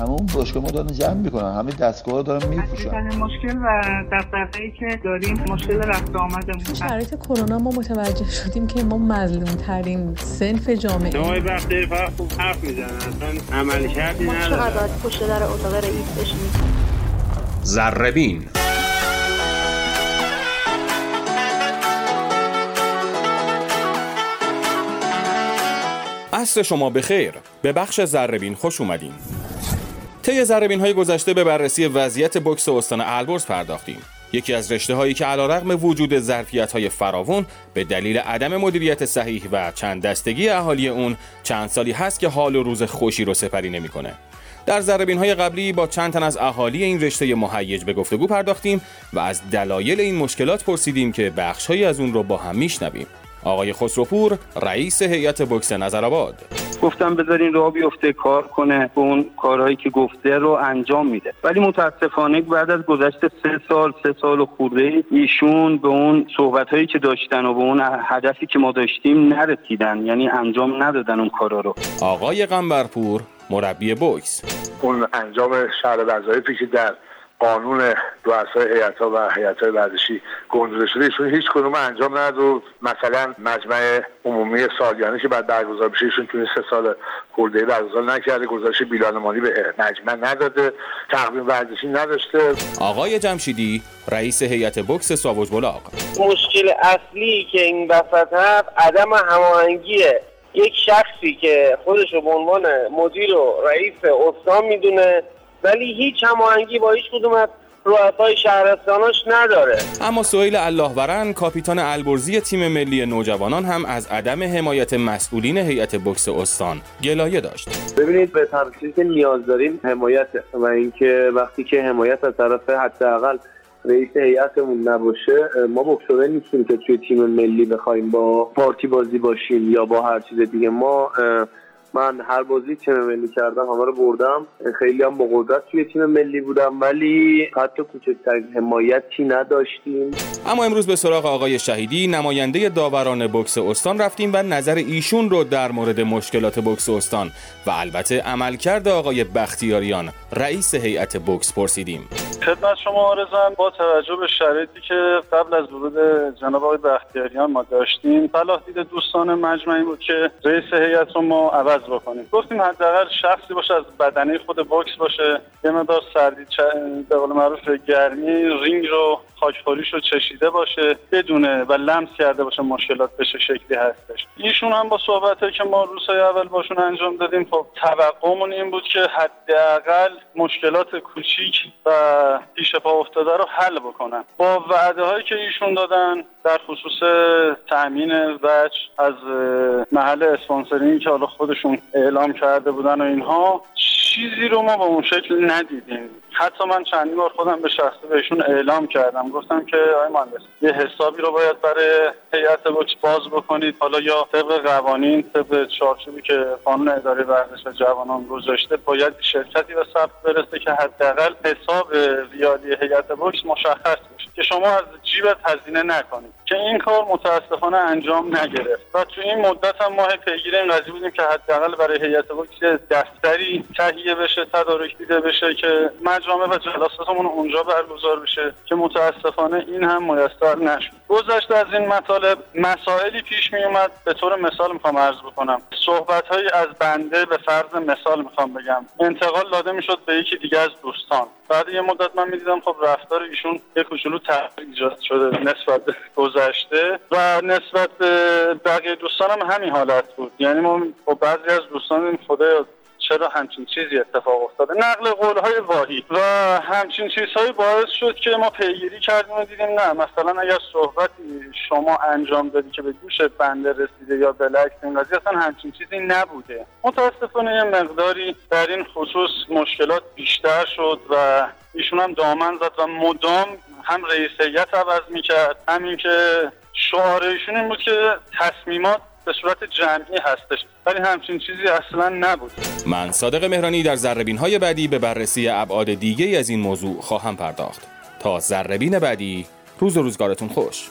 همون باشگاه ما دارن جمع می‌کنن همه دستگاه دارن میفروشن. مشکل و دغدغه‌ای که داریم مشکل رفت آمدمون شرایط کرونا ما متوجه شدیم که ما مظلوم ترین سنف جامعه. نوعی وقتی فقط خوب حرف می‌زنن. اصلا عملی کردی ما ندارن. چقدر پشت در اتاق رئیس زربین. عصر شما بخیر. به بخش زربین خوش اومدین. طی زربین های گذشته به بررسی وضعیت بکس استان البرز پرداختیم یکی از رشته هایی که علیرغم وجود ظرفیت های فراوان به دلیل عدم مدیریت صحیح و چند دستگی اهالی اون چند سالی هست که حال و روز خوشی رو سپری نمی‌کنه. در زربین های قبلی با چند تن از اهالی این رشته مهیج به گفتگو پرداختیم و از دلایل این مشکلات پرسیدیم که بخشهایی از اون رو با هم میشنویم. آقای خسروپور رئیس هیئت بکس نظرآباد گفتم بذارین راه بیفته کار کنه به اون کارهایی که گفته رو انجام میده. ولی متاسفانه بعد از گذشت سه سال سه سال و خورده ایشون به اون صحبت هایی که داشتن و به اون هدفی که ما داشتیم نرسیدن. یعنی انجام ندادن اون کارا رو. آقای قنبرپور مربی بوکس. اون انجام شهر وظایفی که در قانون رؤسای هیئت و هیئت ورزشی گنجوده شده ایشون هیچ کدوم انجام نداد. و مثلا مجمع عمومی سالیانه که بعد برگزار بشه ایشون تو سه سال خورده برگزار نکرده. گزارش بیلان به مجمع نداده. تقویم ورزشی نداشته. آقای جمشیدی رئیس هیئت بکس ساوج بلاغ. مشکل اصلی که این وسط هست عدم هماهنگیه یک شخصی که خودش رو به عنوان مدیر و رئیس استان می‌دونه ولی هیچ هماهنگی با هیچ کدوم از رؤسای شهرستاناش نداره. اما سهیل اللهورن کاپیتان البرزی تیم ملی نوجوانان هم از عدم حمایت مسئولین هیئت بکس استان گلایه داشت. ببینید به تنظیمی که نیاز داریم حمایت و اینکه وقتی که حمایت از طرف حداقل رئیس هیئتمون نباشه ما بکسوره نیستیم که توی تیم ملی بخوایم با پارتی بازی باشیم یا با هر چیز دیگه. ما من هر بازی تیم ملی کردم همه رو بردم. خیلی هم قدرت توی تیم ملی بودم ولی حتی کوچکترین حمایتی نداشتیم. اما امروز به سراغ آقای شهیدی نماینده داوران بکس استان رفتیم و نظر ایشون رو در مورد مشکلات بکس استان و البته عملکرد آقای بختیاریان رئیس هیئت بکس پرسیدیم. خدمت شما آرزم با توجه به شرایطی که قبل از ورود جناب آقای بختیاریان ما داشتیم صلاح دید دوستان مجمعی بود که رئیس هیئت رو ما عوض بکنیم. گفتیم حداقل شخصی باشه از بدنه خود بکس باشه. یه مقدار سردی به قول معروف گرمی رینگ رو خاکخوریش رو چشیده باشه بدونه و لمس کرده باشه مشکلات بشه شکلی هستش. ایشون هم با صحبت که ما روزهای اول باشون انجام دادیم خب توقعمون این بود که حداقل مشکلات کوچیک و پیش پا افتاده رو حل بکنن. با وعده هایی که ایشون دادن در خصوص تامین وجه از محل sponsoring که حالا خودشون اعلام کرده بودن و اینها چیزی رو ما به اون شکل ندیدیم. حتی من چندین بار خودم به شخصه بهشون اعلام کردم. گفتم که آقای مهندس یه حسابی رو باید برای هیئت بوکس باز بکنید. حالا یا طبق قوانین طبق چارچوبی که قانون اداره ورزش جوانان گذاشته باید شرکتی به ثبت برسه که حداقل حساب ریالی هیئت بوکس مشخص که شما از جیبت هزینه نکنید. که این کار متاسفانه انجام نگرفت. و تو این مدت هم ماه پیگیر این قضیه بودیم که حداقل برای هیئت بوکس دفتری تهیه بشه تدارک دیده بشه که مجامع و جلساتمون اونجا برگزار بشه که متاسفانه این هم میسر نشد. گذشته از این مطالب مسائلی پیش می اومد. به طور مثال می‌خوام عرض بکنم. صحبت های از بنده به فرض مثال می‌خوام بگم. انتقال داده می‌شد به یکی دیگه از دوستان. بعد یه مدت من می‌دیدم خب رفتار ایشون یه کوچولو تغییر ایجاد شده نسبت گذشته و نسبت بقیه دوستانم همین حالت بود. یعنی ما با بعضی از دوستان خدا چرا همچین چیزی اتفاق افتاده؟ نقل قولهای واهی. و همچین چیزهایی باعث شد که ما پیگیری کردیم و دیدیم نه مثلا اگر صحبتی شما انجام دادی که به گوش بنده رسیده یا بلکس این قضیه اصلا همچین چیزی نبوده. متاسفانه یه مقداری در این خصوص مشکلات بیشتر شد و ایشون هم دامن زد و مدام هم رئیس هیئت عوض می‌کرد. همین که شعارشون این بود که تصمیمات به صورت جمعی هستش. ولی همچین چیزی اصلا نبود. من صادق مهرانی در زربین های بعدی به بررسی ابعاد دیگه از این موضوع خواهم پرداخت. تا زربین بعدی روز و روزگارتون خوش.